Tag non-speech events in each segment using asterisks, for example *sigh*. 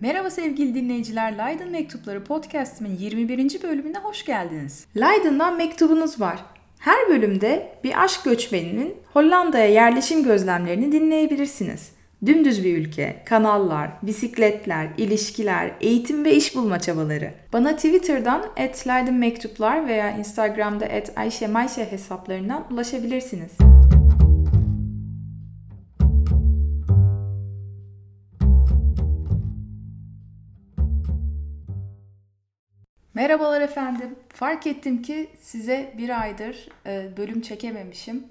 Merhaba sevgili dinleyiciler, Leiden Mektupları podcast'imin 21. bölümüne hoş geldiniz. Leiden'dan mektubunuz var. Her bölümde bir aşk göçmeninin Hollanda'ya yerleşim gözlemlerini dinleyebilirsiniz. Dümdüz bir ülke, kanallar, bisikletler, ilişkiler, eğitim ve iş bulma çabaları. Bana Twitter'dan @leidenmektuplar veya Instagram'da @ayşemayşe hesaplarından ulaşabilirsiniz. Merhabalar efendim. Fark ettim ki size bir aydır e, bölüm çekememişim.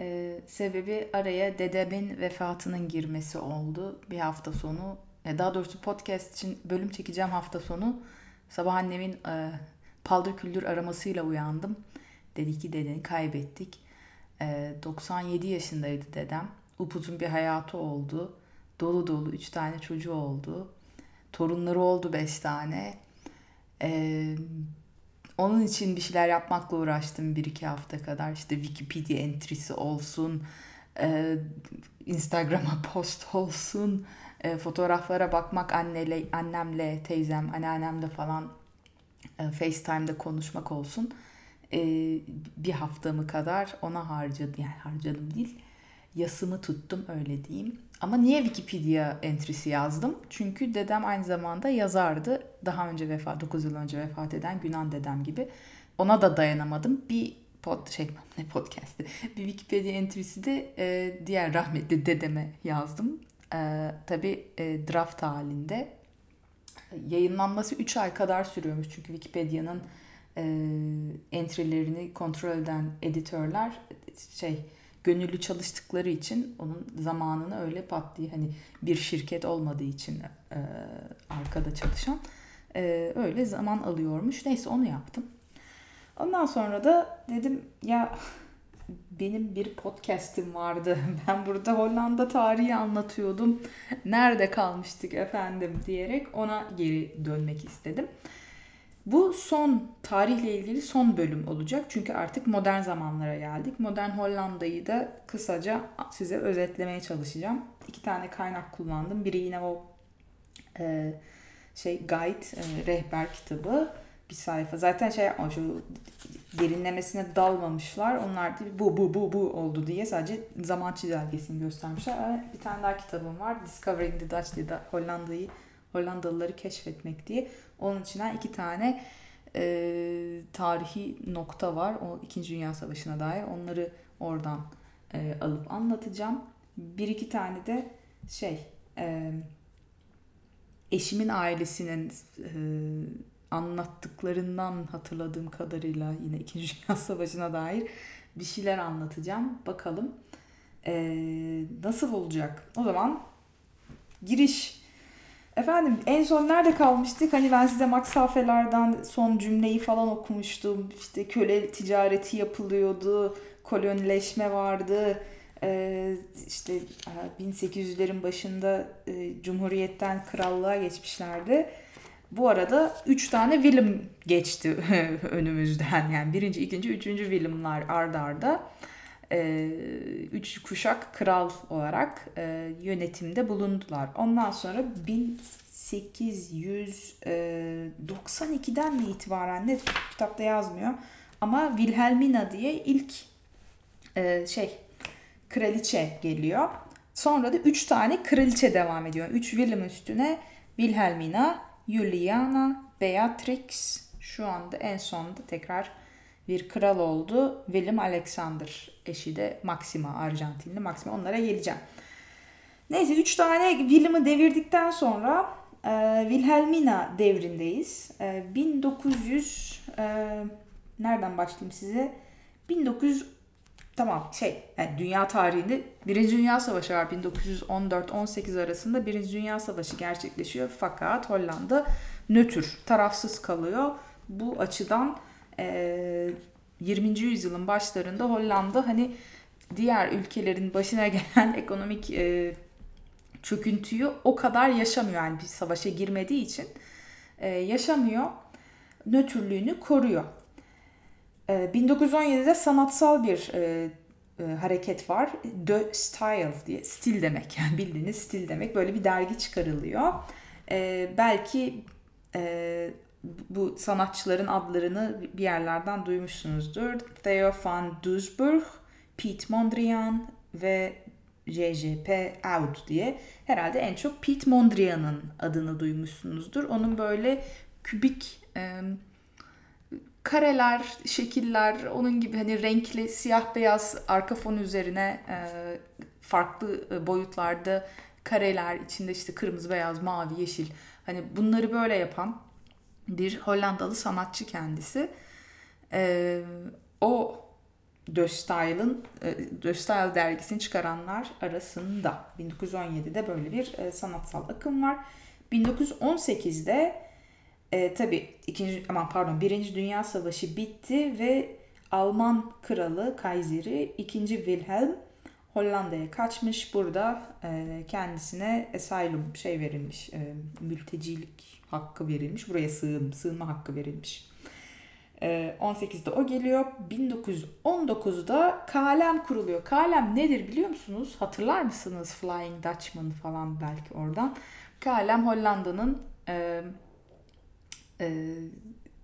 E, sebebi araya dedemin vefatının girmesi oldu. Bir hafta sonu, e, daha doğrusu podcast için bölüm çekeceğim hafta sonu. Sabah annemin paldır küldür aramasıyla uyandım. Dedi ki dedeni kaybettik. E, 97 yaşındaydı dedem. Upuzun bir hayatı oldu. Dolu dolu 3 tane çocuğu oldu. Torunları oldu 5 tane ee, onun için bir şeyler yapmakla uğraştım bir iki hafta kadar. İşte Wikipedia entrisi olsun, e, Instagram'a *laughs* post olsun, e, fotoğraflara bakmak anneyle, annemle, teyzem, anneannemle falan e, FaceTime'da konuşmak olsun. E, bir haftamı kadar ona harcadım, yani harcadım değil, yasımı tuttum öyle diyeyim. Ama niye Wikipedia entrisi yazdım? Çünkü dedem aynı zamanda yazardı. Daha önce vefat, 9 yıl önce vefat eden Günan dedem gibi. Ona da dayanamadım. Bir pod, şey *laughs* ne podcast'i, bir Wikipedia entrisi de e, diğer rahmetli dedeme yazdım. E, tabii e, draft halinde. Yayınlanması 3 ay kadar sürüyormuş çünkü Wikipedia'nın e, entry'lerini kontrol eden editörler şey gönüllü çalıştıkları için onun zamanını öyle pat diye hani bir şirket olmadığı için e, arkada çalışan e, öyle zaman alıyormuş. Neyse onu yaptım. Ondan sonra da dedim ya benim bir podcast'im vardı. *laughs* Ben burada Hollanda tarihi anlatıyordum. Nerede kalmıştık efendim diyerek ona geri dönmek istedim. Bu son tarihle ilgili son bölüm olacak. Çünkü artık modern zamanlara geldik. Modern Hollanda'yı da kısaca size özetlemeye çalışacağım. İki tane kaynak kullandım. Biri yine o e, şey guide, e, rehber kitabı bir sayfa. Zaten şey yapma şu derinlemesine dalmamışlar. Onlar da bu bu bu bu oldu diye sadece zaman çizelgesini göstermişler. Bir tane daha kitabım var. Discovering the Dutch diye Hollanda'yı Hollandalıları keşfetmek diye. Onun içinden iki tane e, tarihi nokta var. O İkinci Dünya Savaşı'na dair. Onları oradan e, alıp anlatacağım. Bir iki tane de şey e, eşimin ailesinin e, anlattıklarından hatırladığım kadarıyla yine İkinci Dünya *laughs* Savaşı'na dair bir şeyler anlatacağım. Bakalım e, nasıl olacak? O zaman giriş Efendim en son nerede kalmıştık? Hani ben size Max Hafeler'den son cümleyi falan okumuştum. İşte köle ticareti yapılıyordu, kolonileşme vardı. Ee, işte 1800'lerin e, başında e, Cumhuriyet'ten krallığa geçmişlerdi. Bu arada 3 tane Willem geçti *laughs* önümüzden. Yani birinci, ikinci, üçüncü Willem'lar ardarda. arda e, üç kuşak kral olarak e, yönetimde bulundular. Ondan sonra 1892'den mi itibaren ne kitapta yazmıyor ama Wilhelmina diye ilk e, şey kraliçe geliyor. Sonra da üç tane kraliçe devam ediyor. Üç William üstüne Wilhelmina, Juliana, Beatrix şu anda en sonunda tekrar bir kral oldu. William Alexander eşi de Maxima Arjantinli Maxima onlara geleceğim. Neyse 3 tane William'ı devirdikten sonra e, Wilhelmina devrindeyiz. E, 1900 e, nereden başlayayım size? 1900 tamam şey yani dünya tarihinde Birinci Dünya Savaşı var 1914-18 arasında Birinci Dünya Savaşı gerçekleşiyor fakat Hollanda nötr tarafsız kalıyor. Bu açıdan 20. yüzyılın başlarında Hollanda hani diğer ülkelerin başına *laughs* gelen ekonomik e, çöküntüyü o kadar yaşamıyor. Yani bir savaşa girmediği için e, yaşamıyor. Nötrlüğünü koruyor. E, 1917'de sanatsal bir e, e, hareket var. The Style diye. Stil demek. *laughs* Yani bildiğiniz stil demek. Böyle bir dergi çıkarılıyor. E, belki e, bu sanatçıların adlarını bir yerlerden duymuşsunuzdur. Theo van Doesburg, Piet Mondrian ve JJP Out diye. Herhalde en çok Piet Mondrian'ın adını duymuşsunuzdur. Onun böyle kübik e, kareler, şekiller, onun gibi hani renkli siyah beyaz arka fon üzerine e, farklı boyutlarda kareler içinde işte kırmızı, beyaz, mavi, yeşil hani bunları böyle yapan bir Hollandalı sanatçı kendisi. E, o De Style dergisini çıkaranlar arasında 1917'de böyle bir e, sanatsal akım var. 1918'de e, tabii ikinci aman pardon Birinci Dünya Savaşı bitti ve Alman kralı Kayseri 2. Wilhelm Hollanda'ya kaçmış. Burada e, kendisine asylum şey verilmiş. E, mültecilik hakkı verilmiş. Buraya sığın, sığınma hakkı verilmiş. E, 18'de o geliyor. 1919'da KLM kuruluyor. KLM nedir biliyor musunuz? Hatırlar mısınız? Flying Dutchman falan belki oradan. KLM Hollanda'nın e, e,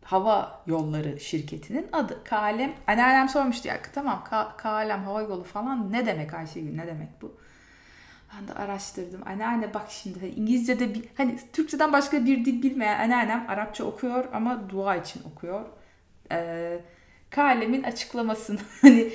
hava yolları şirketinin adı. KLM. Anneannem sormuştu ya tamam K- KLM hava yolu falan ne demek Ayşegül ne demek bu? Ben de araştırdım. Anneanne bak şimdi hani İngilizce'de bir, hani Türkçeden başka bir dil bilmeyen anneannem Arapça okuyor ama dua için okuyor. Ee, KLM'in açıklamasını *laughs* hani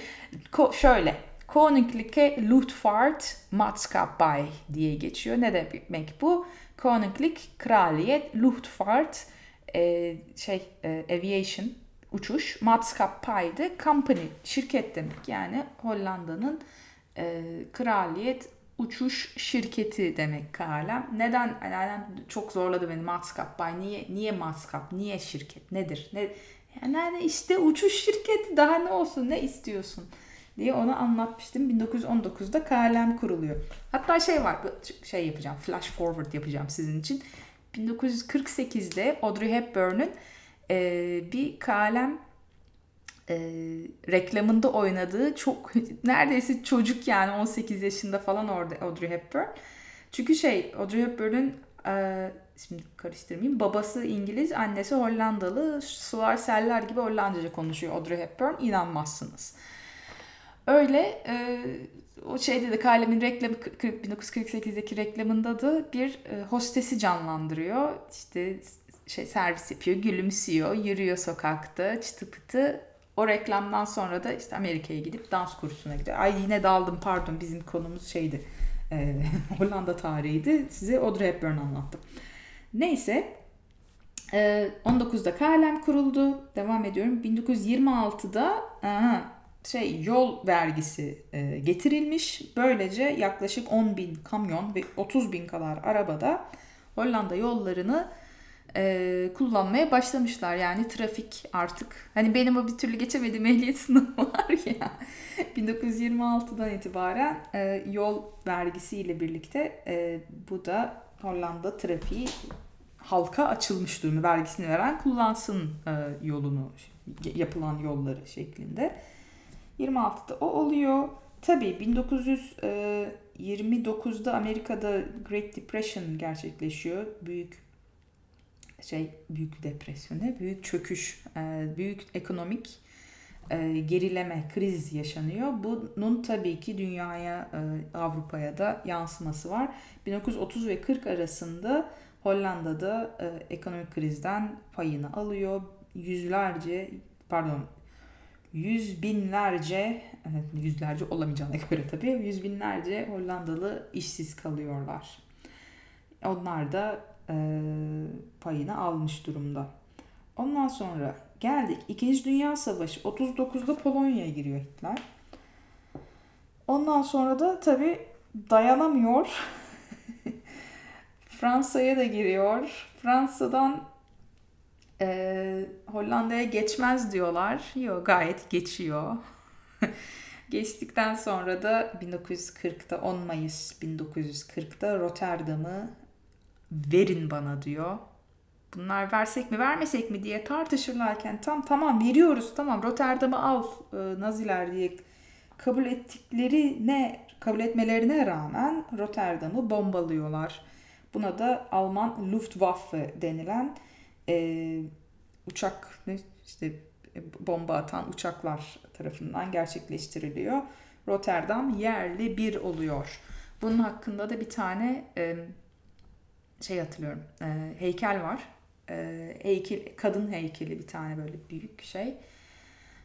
ko- şöyle Koninklijke Luftvaart Maatschappij diye geçiyor. Ne demek bu? Koninklijk Kraliyet Luftvaart e, şey e, aviation uçuş Maatschappij company şirket demek yani Hollanda'nın e, kraliyet uçuş şirketi demek KLM. Neden? Yani çok zorladı beni Maatschappij. Niye niye Maatschap? Niye şirket? Nedir? Ne yani işte uçuş şirketi daha ne olsun? Ne istiyorsun? diye ona anlatmıştım. 1919'da KLM kuruluyor. Hatta şey var, şey yapacağım, flash forward yapacağım sizin için. 1948'de Audrey Hepburn'un e, bir kalem e, reklamında oynadığı çok neredeyse çocuk yani 18 yaşında falan orada Audrey Hepburn. Çünkü şey Audrey Hepburn'un e, şimdi karıştırmayayım babası İngiliz annesi Hollandalı sular seller gibi Hollandaca konuşuyor Audrey Hepburn inanmazsınız. Öyle e, o şeyde de Kalem'in reklamı 1948'deki reklamında da bir e, hostesi canlandırıyor. İşte şey servis yapıyor, gülümsüyor, yürüyor sokakta, çıtı pıtı. O reklamdan sonra da işte Amerika'ya gidip dans kursuna gidiyor. Ay yine daldım pardon bizim konumuz şeydi. E, *laughs* Hollanda tarihiydi. Size Audrey Hepburn anlattım. Neyse e, 19'da KLM kuruldu. Devam ediyorum. 1926'da aha, şey yol vergisi e, getirilmiş. Böylece yaklaşık 10 bin kamyon ve 30 bin kadar arabada Hollanda yollarını e, kullanmaya başlamışlar. Yani trafik artık hani benim o bir türlü geçemediğim *laughs* ehliyet sınavı var ya 1926'dan itibaren e, yol vergisiyle birlikte e, bu da Hollanda trafiği halka açılmış durumda. Vergisini veren kullansın e, yolunu yapılan yolları şeklinde. 26'da o oluyor. Tabii 1929'da e, Amerika'da Great Depression gerçekleşiyor. Büyük şey büyük depresyona, büyük çöküş, e, büyük ekonomik e, gerileme, kriz yaşanıyor. Bunun tabii ki dünyaya, Avrupa'ya da yansıması var. 1930 ve 40 arasında Hollanda'da ekonomik krizden payını alıyor. Yüzlerce, pardon yüz binlerce, yüzlerce olamayacağına göre tabii, yüz binlerce Hollandalı işsiz kalıyorlar. Onlar da e, payını almış durumda. Ondan sonra geldik. İkinci Dünya Savaşı 39'da Polonya'ya giriyor Hitler. Ondan sonra da tabii dayanamıyor. *laughs* Fransa'ya da giriyor. Fransa'dan e, Hollanda'ya geçmez diyorlar. Yok gayet geçiyor. *laughs* Geçtikten sonra da 1940'da 10 Mayıs 1940'da Rotterdam'ı verin bana diyor. Bunlar versek mi vermesek mi diye tartışırlarken tam tamam veriyoruz tamam Rotterdam'ı al e, Naziler diye kabul ettikleri ne kabul etmelerine rağmen Rotterdam'ı bombalıyorlar. Buna da Alman Luftwaffe denilen e, uçak ne işte e, bomba atan uçaklar tarafından gerçekleştiriliyor. Rotterdam yerli bir oluyor. Bunun hakkında da bir tane e, şey hatırlıyorum. E, heykel var. E, heykel kadın heykeli bir tane böyle büyük şey.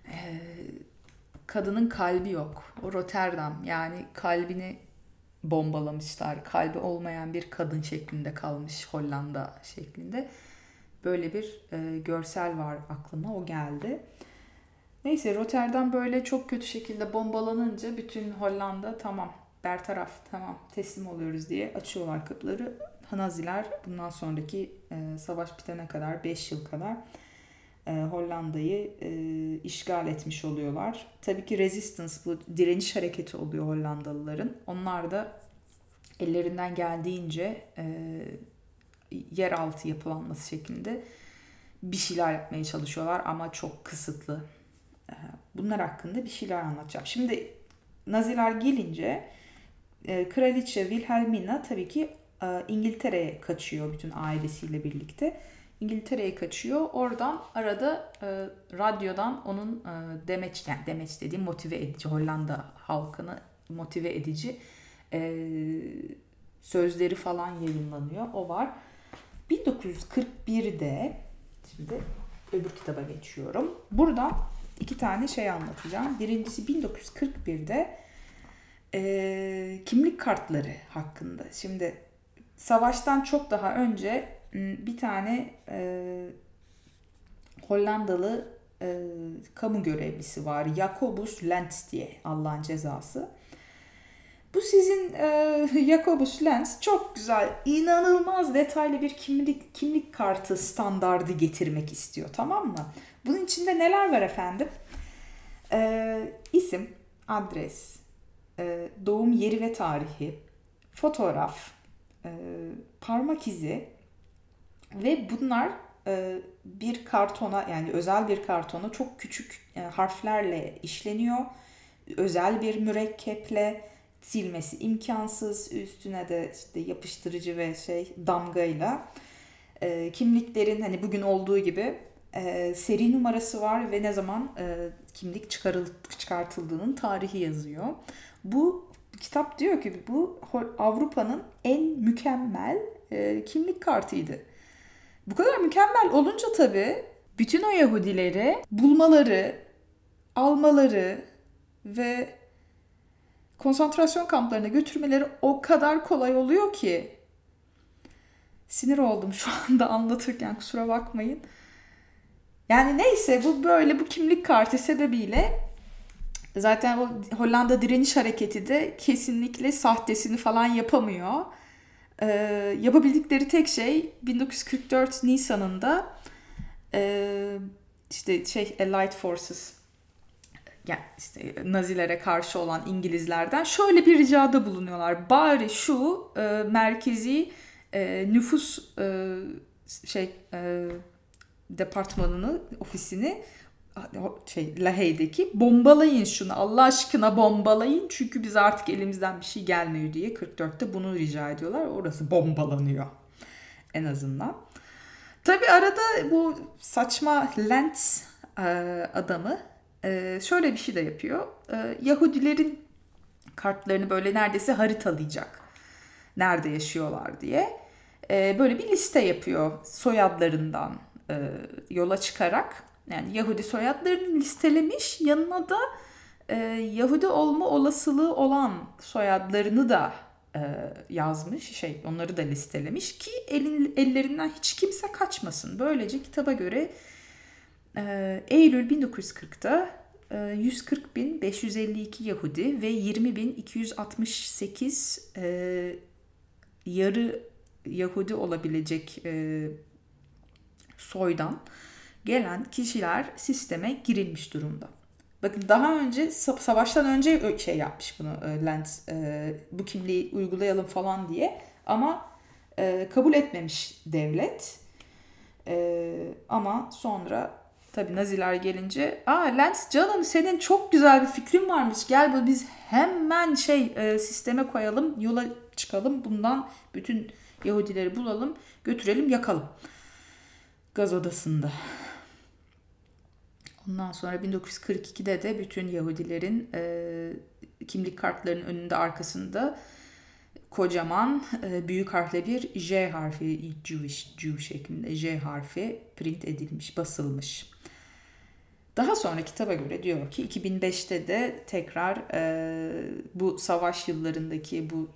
E, kadının kalbi yok. O Rotterdam yani kalbini bombalamışlar. Kalbi olmayan bir kadın şeklinde kalmış Hollanda şeklinde. Böyle bir e, görsel var aklıma o geldi. Neyse Rotterdam böyle çok kötü şekilde bombalanınca bütün Hollanda tamam bertaraf tamam teslim oluyoruz diye açıyorlar kapıları. Naziler bundan sonraki e, savaş bitene kadar 5 yıl kadar e, Hollanda'yı e, işgal etmiş oluyorlar. Tabii ki resistance bu direniş hareketi oluyor Hollandalıların. Onlar da ellerinden geldiğince e, yeraltı yapılanması şeklinde bir şeyler yapmaya çalışıyorlar ama çok kısıtlı. E, bunlar hakkında bir şeyler anlatacağım. Şimdi Naziler gelince e, Kraliçe Wilhelmina tabii ki e, İngiltere'ye kaçıyor bütün ailesiyle birlikte. İngiltere'ye kaçıyor. Oradan arada e, radyodan onun e, demeç, yani demeç dediğim motive edici, Hollanda halkını motive edici e, sözleri falan yayınlanıyor. O var. 1941'de şimdi öbür kitaba geçiyorum. Burada iki tane şey anlatacağım. Birincisi 1941'de e, kimlik kartları hakkında. Şimdi savaştan çok daha önce bir tane e, Hollandalı e, kamu görevlisi var. Jacobus Lens diye Allah'ın cezası. Bu sizin e, *laughs* Jacobus Lens çok güzel, inanılmaz detaylı bir kimlik kimlik kartı standardı getirmek istiyor. Tamam mı? Bunun içinde neler var efendim? E, isim, adres, e, doğum yeri ve tarihi, fotoğraf, e, parmak izi ve bunlar e, bir kartona yani özel bir kartona çok küçük e, harflerle işleniyor. Özel bir mürekkeple silmesi imkansız. Üstüne de işte yapıştırıcı ve şey damgayla e, kimliklerin hani bugün olduğu gibi e, seri numarası var ve ne zaman e, kimlik çıkarıl, çıkartıldığının tarihi yazıyor. Bu kitap diyor ki bu Avrupa'nın en mükemmel e, kimlik kartıydı. Bu kadar mükemmel olunca tabii bütün o Yahudileri bulmaları, almaları ve konsantrasyon kamplarına götürmeleri o kadar kolay oluyor ki sinir oldum şu anda anlatırken kusura bakmayın. Yani neyse bu böyle bu kimlik kartı sebebiyle zaten o Hollanda direniş hareketi de kesinlikle sahtesini falan yapamıyor. Ee, yapabildikleri tek şey 1944 Nisan'ında e, işte şey Allied Forces yani işte Nazilere karşı olan İngilizlerden şöyle bir ricada bulunuyorlar. Bari şu e, merkezi e, nüfus e, şey e, departmanını, ofisini şey Lahey'deki bombalayın şunu Allah aşkına bombalayın çünkü biz artık elimizden bir şey gelmiyor diye 44'te bunu rica ediyorlar. Orası bombalanıyor en azından. Tabi arada bu saçma Lentz e, adamı e, şöyle bir şey de yapıyor. E, Yahudilerin kartlarını böyle neredeyse haritalayacak. Nerede yaşıyorlar diye. Böyle bir liste yapıyor soyadlarından yola çıkarak yani Yahudi soyadlarını listelemiş. Yanına da e, Yahudi olma olasılığı olan soyadlarını da e, yazmış. Şey onları da listelemiş ki elin, ellerinden hiç kimse kaçmasın. Böylece kitaba göre e, Eylül 1940'da 140 bin 552 Yahudi ve 20 bin 268 e, yarı Yahudi olabilecek e, soydan gelen kişiler sisteme girilmiş durumda. Bakın daha önce savaştan önce şey yapmış bunu e, e, bu kimliği uygulayalım falan diye ama e, kabul etmemiş devlet. Ama sonra tabi Naziler gelince aa Lens canım senin çok güzel bir fikrin varmış gel bu biz hemen şey sisteme koyalım yola çıkalım bundan bütün Yahudileri bulalım, götürelim, yakalım. Gaz odasında. Ondan sonra 1942'de de bütün Yahudilerin e, kimlik kartlarının önünde arkasında kocaman e, büyük harfle bir J harfi Jewish, Jew şeklinde J harfi print edilmiş, basılmış. Daha sonra kitaba göre diyor ki 2005'te de tekrar e, bu savaş yıllarındaki bu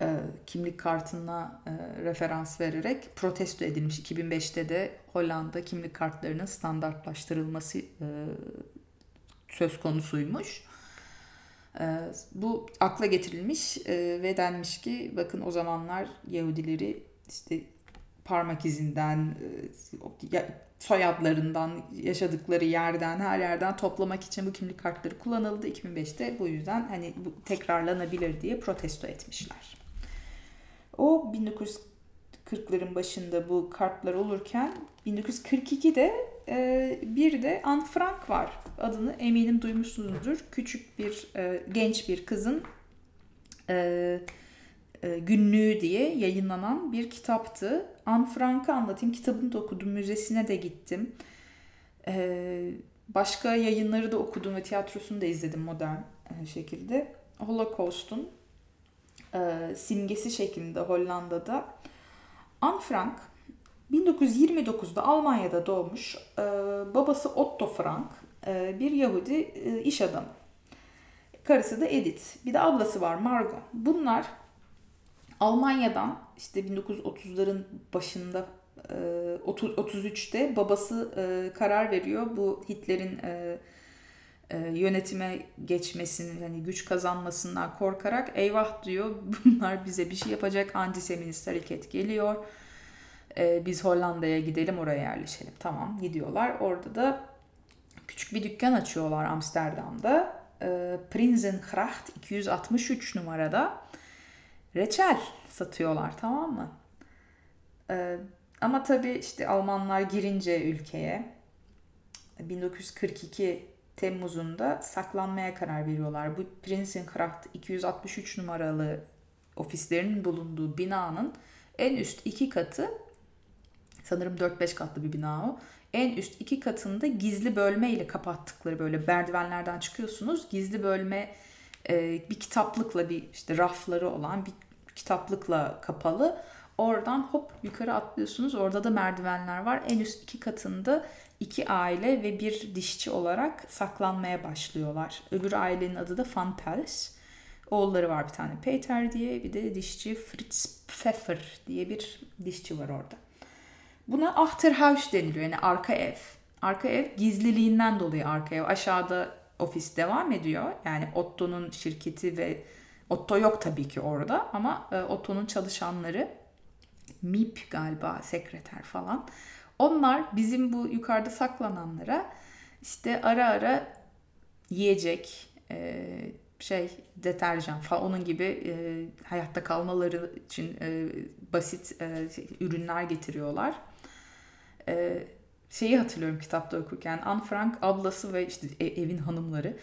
e, kimlik kartına e, referans vererek protesto edilmiş. 2005'te de Hollanda kimlik kartlarının standartlaştırılması e, söz konusuymuş. E, bu akla getirilmiş e, ve denmiş ki bakın o zamanlar Yahudileri işte parmak izinden, e, soyadlarından, yaşadıkları yerden, her yerden toplamak için bu kimlik kartları kullanıldı. 2005'te bu yüzden hani bu tekrarlanabilir diye protesto etmişler. O 1940'ların başında bu kartlar olurken 1942'de e, bir de Anne Frank var. Adını eminim duymuşsunuzdur. Küçük bir e, genç bir kızın e, günlüğü diye yayınlanan bir kitaptı. Anne Frank'ı anlatayım. Kitabını da okudum. Müzesine de gittim. E, başka yayınları da okudum ve tiyatrosunu da izledim modern e, şekilde. Holocaust'un e, simgesi şeklinde Hollanda'da. Anne Frank 1929'da Almanya'da doğmuş. E, babası Otto Frank e, bir Yahudi e, iş adamı. Karısı da Edith. Bir de ablası var Margot. Bunlar Almanya'dan işte 1930'ların başında 33'te babası karar veriyor bu Hitler'in yönetime geçmesini hani güç kazanmasından korkarak eyvah diyor *laughs* bunlar bize bir şey yapacak antisemitist hareket geliyor. Biz Hollanda'ya gidelim oraya yerleşelim. Tamam gidiyorlar. Orada da küçük bir dükkan açıyorlar Amsterdam'da. Prinsengracht 263 numarada reçel satıyorlar tamam mı? Ee, ama tabii işte Almanlar girince ülkeye 1942 Temmuz'unda saklanmaya karar veriyorlar. Bu Prinsengracht 263 numaralı ofislerinin bulunduğu binanın en üst iki katı sanırım 4-5 katlı bir bina o. En üst iki katında gizli bölme ile kapattıkları böyle merdivenlerden çıkıyorsunuz. Gizli bölme bir kitaplıkla bir işte rafları olan bir kitaplıkla kapalı. Oradan hop yukarı atlıyorsunuz. Orada da merdivenler var. En üst iki katında iki aile ve bir dişçi olarak saklanmaya başlıyorlar. Öbür ailenin adı da Van Pels. Oğulları var bir tane Peter diye bir de dişçi Fritz Pfeffer diye bir dişçi var orada. Buna Achterhaus deniliyor yani arka ev. Arka ev gizliliğinden dolayı arka ev. Aşağıda ofis devam ediyor. Yani Otto'nun şirketi ve Otto yok tabii ki orada ama e, Otto'nun çalışanları MIP galiba sekreter falan. Onlar bizim bu yukarıda saklananlara işte ara ara yiyecek, e, şey deterjan falan onun gibi e, hayatta kalmaları için basit ürünler getiriyorlar. E, şeyi hatırlıyorum kitapta okurken Anne Frank ablası ve işte evin hanımları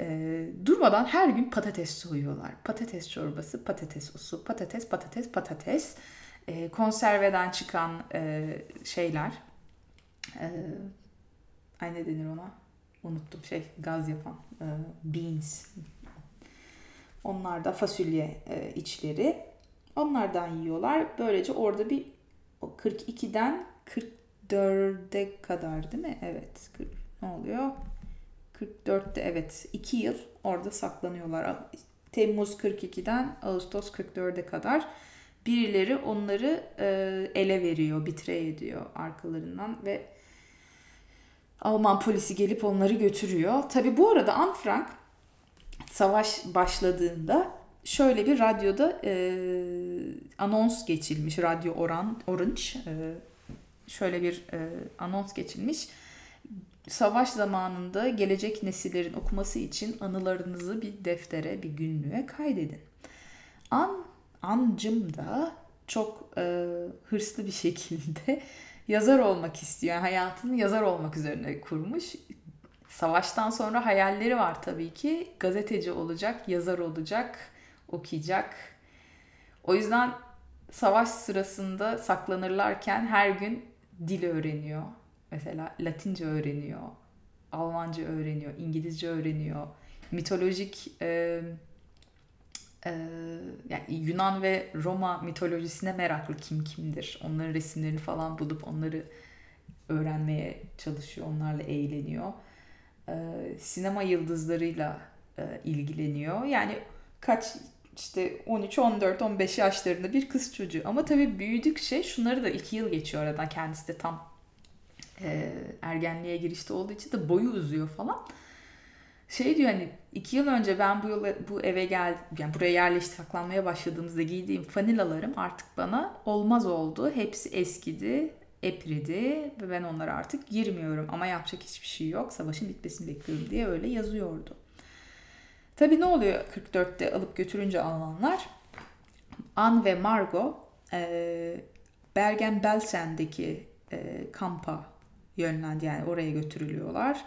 e, durmadan her gün patates soyuyorlar. Patates çorbası, patates usu, patates, patates, patates. E, konserveden çıkan e, şeyler. E, ay ne denir ona? Unuttum şey gaz yapan. E, beans. Onlar da fasulye e, içleri. Onlardan yiyorlar. Böylece orada bir 42'den 44'e kadar değil mi? Evet. 40, ne oluyor? 44'te evet 2 yıl orada saklanıyorlar. Temmuz 42'den Ağustos 44'e kadar birileri onları e, ele veriyor, bitre ediyor arkalarından ve Alman polisi gelip onları götürüyor. Tabi bu arada Anne Frank savaş başladığında şöyle bir radyoda e, anons geçilmiş. Radyo Oran, Orange e, şöyle bir e, anons geçilmiş savaş zamanında gelecek nesillerin okuması için anılarınızı bir deftere, bir günlüğe kaydedin. An, ancım da çok e, hırslı bir *laughs* şekilde yazar olmak istiyor. Yani hayatını yazar olmak üzerine kurmuş. Savaştan sonra hayalleri var tabii ki. Gazeteci olacak, yazar olacak, okuyacak. O yüzden savaş sırasında saklanırlarken her gün dil öğreniyor. Mesela Latince öğreniyor, Almanca öğreniyor, İngilizce öğreniyor. Mitolojik e, e, yani Yunan ve Roma mitolojisine meraklı kim kimdir. Onların resimlerini falan bulup onları öğrenmeye çalışıyor, onlarla eğleniyor. E, sinema yıldızlarıyla e, ilgileniyor. Yani kaç işte 13, 14, 15 yaşlarında bir kız çocuğu. Ama tabii büyüdükçe şunları da iki yıl geçiyor aradan. Kendisi de tam e, ergenliğe girişte olduğu için de boyu uzuyor falan. Şey diyor hani iki yıl önce ben bu yola, bu eve geldim, yani buraya yerleşti saklanmaya başladığımızda giydiğim fanilalarım artık bana olmaz oldu. Hepsi eskidi, epridi ve ben onlara artık girmiyorum. Ama yapacak hiçbir şey yok. Savaşın bitmesini bekliyorum diye öyle yazıyordu. Tabi ne oluyor 44'te alıp götürünce Almanlar? An ve Margot e, Bergen-Belsen'deki e, kampa yönlendi yani oraya götürülüyorlar.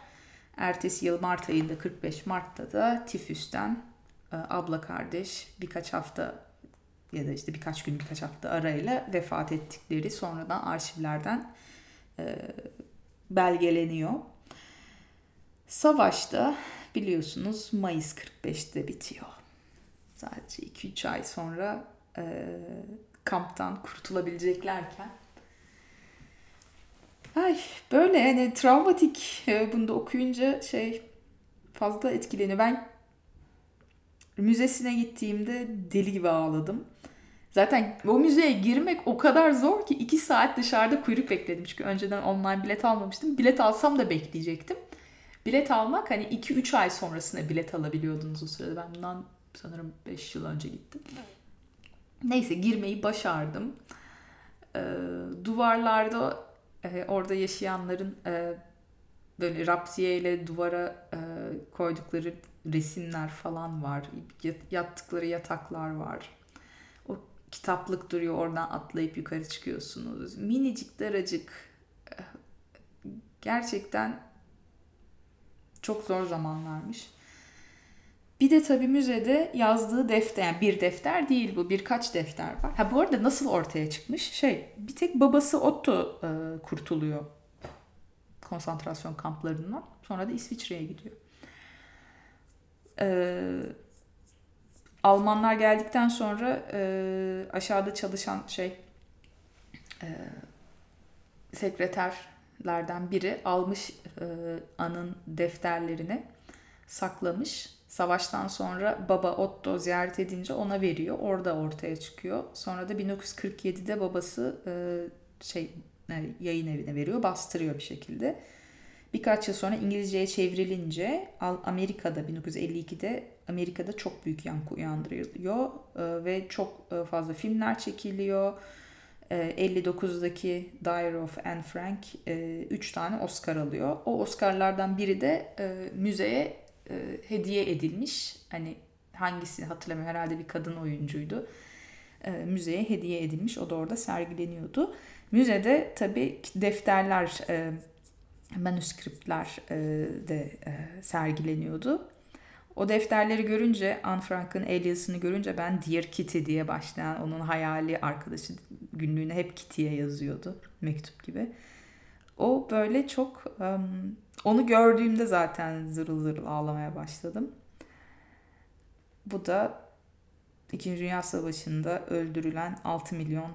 Ertesi yıl Mart ayında 45 Mart'ta da tifüsten e, abla kardeş birkaç hafta ya da işte birkaç gün birkaç hafta arayla vefat ettikleri sonradan arşivlerden e, belgeleniyor. Savaşta biliyorsunuz Mayıs 45'te bitiyor. Sadece 2-3 ay sonra e, kamptan kurtulabileceklerken Ay böyle yani travmatik e, bunu da okuyunca şey fazla etkileniyor. Ben müzesine gittiğimde deli gibi ağladım. Zaten o müzeye girmek o kadar zor ki 2 saat dışarıda kuyruk bekledim. Çünkü önceden online bilet almamıştım. Bilet alsam da bekleyecektim. Bilet almak hani 2-3 ay sonrasında bilet alabiliyordunuz o sırada. Ben bundan sanırım 5 yıl önce gittim. Neyse girmeyi başardım. Ee, duvarlarda e, orada yaşayanların e, böyle rapsiye ile duvara e, koydukları resimler falan var. Yattıkları yataklar var. O kitaplık duruyor oradan atlayıp yukarı çıkıyorsunuz. Minicik daracık e, gerçekten çok zor zamanlarmış. Bir de tabii müzede yazdığı defter, yani bir defter değil bu, birkaç defter var. Ha bu arada nasıl ortaya çıkmış? Şey, bir tek babası Otto e, kurtuluyor konsantrasyon kamplarından. Sonra da İsviçre'ye gidiyor. E, Almanlar geldikten sonra e, aşağıda çalışan şey e, sekreterlerden biri almış e, An'ın defterlerini saklamış Savaştan sonra baba Otto ziyaret edince ona veriyor. Orada ortaya çıkıyor. Sonra da 1947'de babası e, şey e, yayın evine veriyor. Bastırıyor bir şekilde. Birkaç yıl sonra İngilizceye çevrilince Amerika'da 1952'de Amerika'da çok büyük yankı uyandırıyor e, ve çok fazla filmler çekiliyor. 59'daki Diary of Anne Frank 3 tane Oscar alıyor. O Oscar'lardan biri de müzeye e, hediye edilmiş. Hani hangisi hatırlamıyorum herhalde bir kadın oyuncuydu. E, müzeye hediye edilmiş. O da orada sergileniyordu. Müzede tabii defterler, e, manuskriptler e, de e, sergileniyordu. O defterleri görünce, Anne Frank'ın aliasını görünce ben Dear Kitty diye başlayan onun hayali arkadaşı günlüğüne hep Kitty'ye yazıyordu. Mektup gibi. O böyle çok um, onu gördüğümde zaten zırıl zırıl ağlamaya başladım. Bu da İkinci Dünya Savaşı'nda öldürülen 6 milyon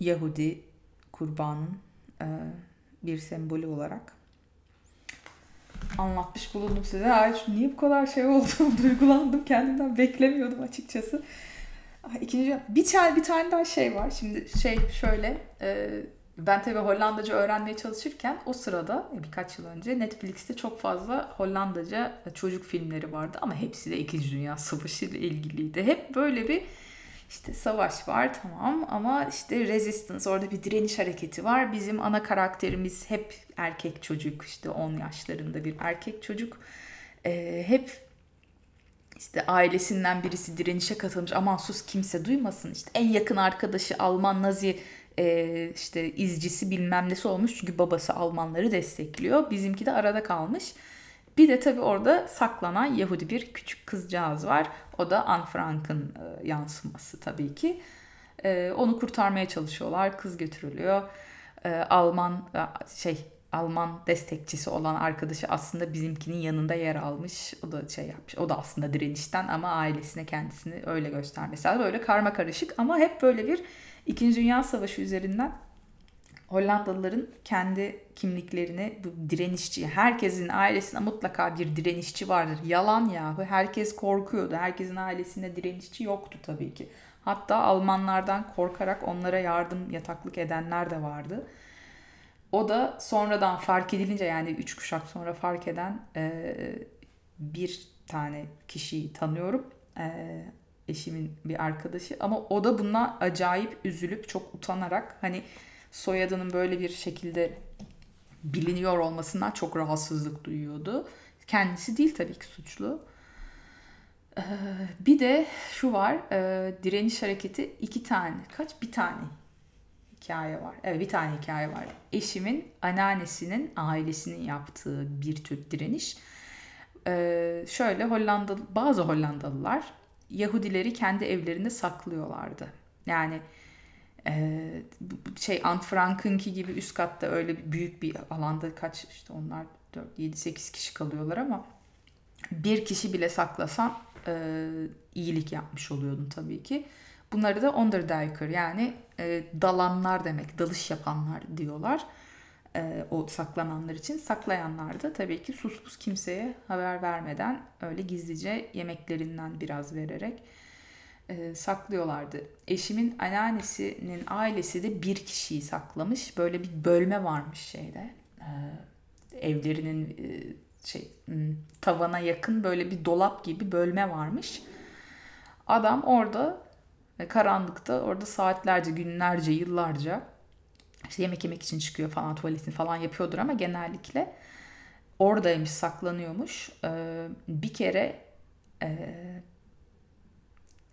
Yahudi kurbanın e, bir sembolü olarak anlatmış bulundum size. Ay niye bu kadar şey oldu? *laughs* Duygulandım kendimden beklemiyordum açıkçası. İkinci bir tane bir tane daha şey var. Şimdi şey şöyle e, ben tabii Hollandaca öğrenmeye çalışırken o sırada e, birkaç yıl önce Netflix'te çok fazla Hollandaca çocuk filmleri vardı ama hepsi de İkinci Dünya Savaşı ile ilgiliydi. Hep böyle bir işte savaş var tamam ama işte resistance orada bir direniş hareketi var. Bizim ana karakterimiz hep erkek çocuk işte 10 yaşlarında bir erkek çocuk. Ee, hep işte ailesinden birisi direnişe katılmış aman sus kimse duymasın işte en yakın arkadaşı Alman Nazi e, işte izcisi bilmem nesi olmuş çünkü babası Almanları destekliyor bizimki de arada kalmış Bir de tabii orada saklanan Yahudi bir küçük kızcağız var. O da Anne Frank'ın e, yansıması tabii ki. E, onu kurtarmaya çalışıyorlar. Kız götürülüyor. E, Alman şey Alman destekçisi olan arkadaşı aslında bizimkinin yanında yer almış. O da şey yapmış. O da aslında direnişten ama ailesine kendisini öyle göstermesi. Böyle karma karışık ama hep böyle bir İkinci Dünya Savaşı üzerinden Hollandalıların kendi kimliklerini bu direnişçi, herkesin ailesinde mutlaka bir direnişçi vardır. Yalan yahu. Herkes korkuyordu. Herkesin ailesinde direnişçi yoktu tabii ki. Hatta Almanlardan korkarak onlara yardım, yataklık edenler de vardı. O da sonradan fark edilince yani üç kuşak sonra fark eden e, bir tane kişiyi tanıyorum. E, eşimin bir arkadaşı ama o da buna acayip üzülüp çok utanarak hani soyadının böyle bir şekilde biliniyor olmasından çok rahatsızlık duyuyordu. Kendisi değil tabii ki suçlu. Ee, bir de şu var, e, direniş hareketi iki tane, kaç bir tane hikaye var. Evet bir tane hikaye var. Eşimin anneannesinin ailesinin yaptığı bir tür direniş. Ee, şöyle Hollanda bazı Hollandalılar Yahudileri kendi evlerinde saklıyorlardı. Yani e, şey Ant Frank'ınki gibi üst katta öyle büyük bir alanda kaç işte onlar 4 7 8 kişi kalıyorlar ama bir kişi bile saklasan e, iyilik yapmış oluyordun tabii ki. Bunları da Onderduiker yani e, dalanlar demek, dalış yapanlar diyorlar. E, o saklananlar için. Saklayanlar da tabii ki sus pus kimseye haber vermeden öyle gizlice yemeklerinden biraz vererek e, saklıyorlardı. Eşimin anneannesinin ailesi de bir kişiyi saklamış. Böyle bir bölme varmış şeyde. E, evlerinin e, şey hmm, tavana yakın böyle bir dolap gibi bölme varmış. Adam orada karanlıkta orada saatlerce, günlerce, yıllarca işte yemek yemek için çıkıyor falan tuvaletini falan yapıyordur ama genellikle oradaymış, saklanıyormuş. Ee, bir kere e,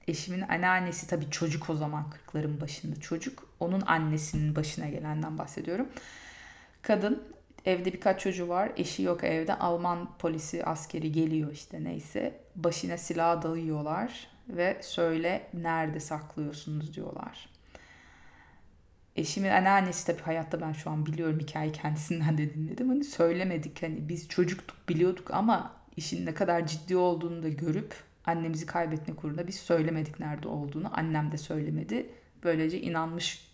eşimin anneannesi tabii çocuk o zaman kırkların başında çocuk. Onun annesinin başına gelenden bahsediyorum. Kadın evde birkaç çocuğu var. Eşi yok evde. Alman polisi askeri geliyor işte neyse. Başına silah dayıyorlar ve söyle nerede saklıyorsunuz diyorlar. Eşimin anneannesi tabii hayatta ben şu an biliyorum hikayeyi kendisinden de dinledim. Hani söylemedik hani biz çocuktuk biliyorduk ama işin ne kadar ciddi olduğunu da görüp annemizi kaybetme kurunda biz söylemedik nerede olduğunu. Annem de söylemedi. Böylece inanmış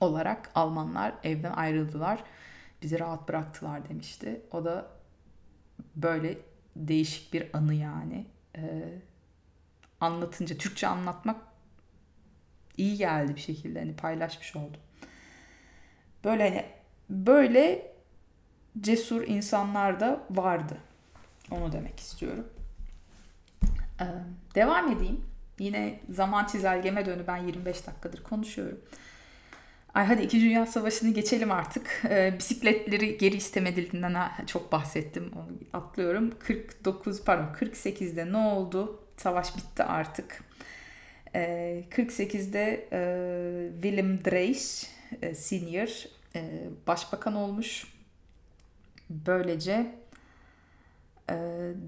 olarak Almanlar evden ayrıldılar. Bizi rahat bıraktılar demişti. O da böyle değişik bir anı yani. Ee, anlatınca, Türkçe anlatmak iyi geldi bir şekilde. Hani paylaşmış oldum. Böyle hani böyle cesur insanlar da vardı. Onu demek istiyorum. Ee, devam edeyim. Yine zaman çizelgeme dönü ben 25 dakikadır konuşuyorum. Ay hadi 2. Dünya Savaşı'nı geçelim artık. Ee, bisikletleri geri istemediliğinden çok bahsettim. Onu atlıyorum. 49 pardon 48'de ne oldu? Savaş bitti artık. Ee, 48'de e, Willem Drees e, Senior e, başbakan olmuş. Böylece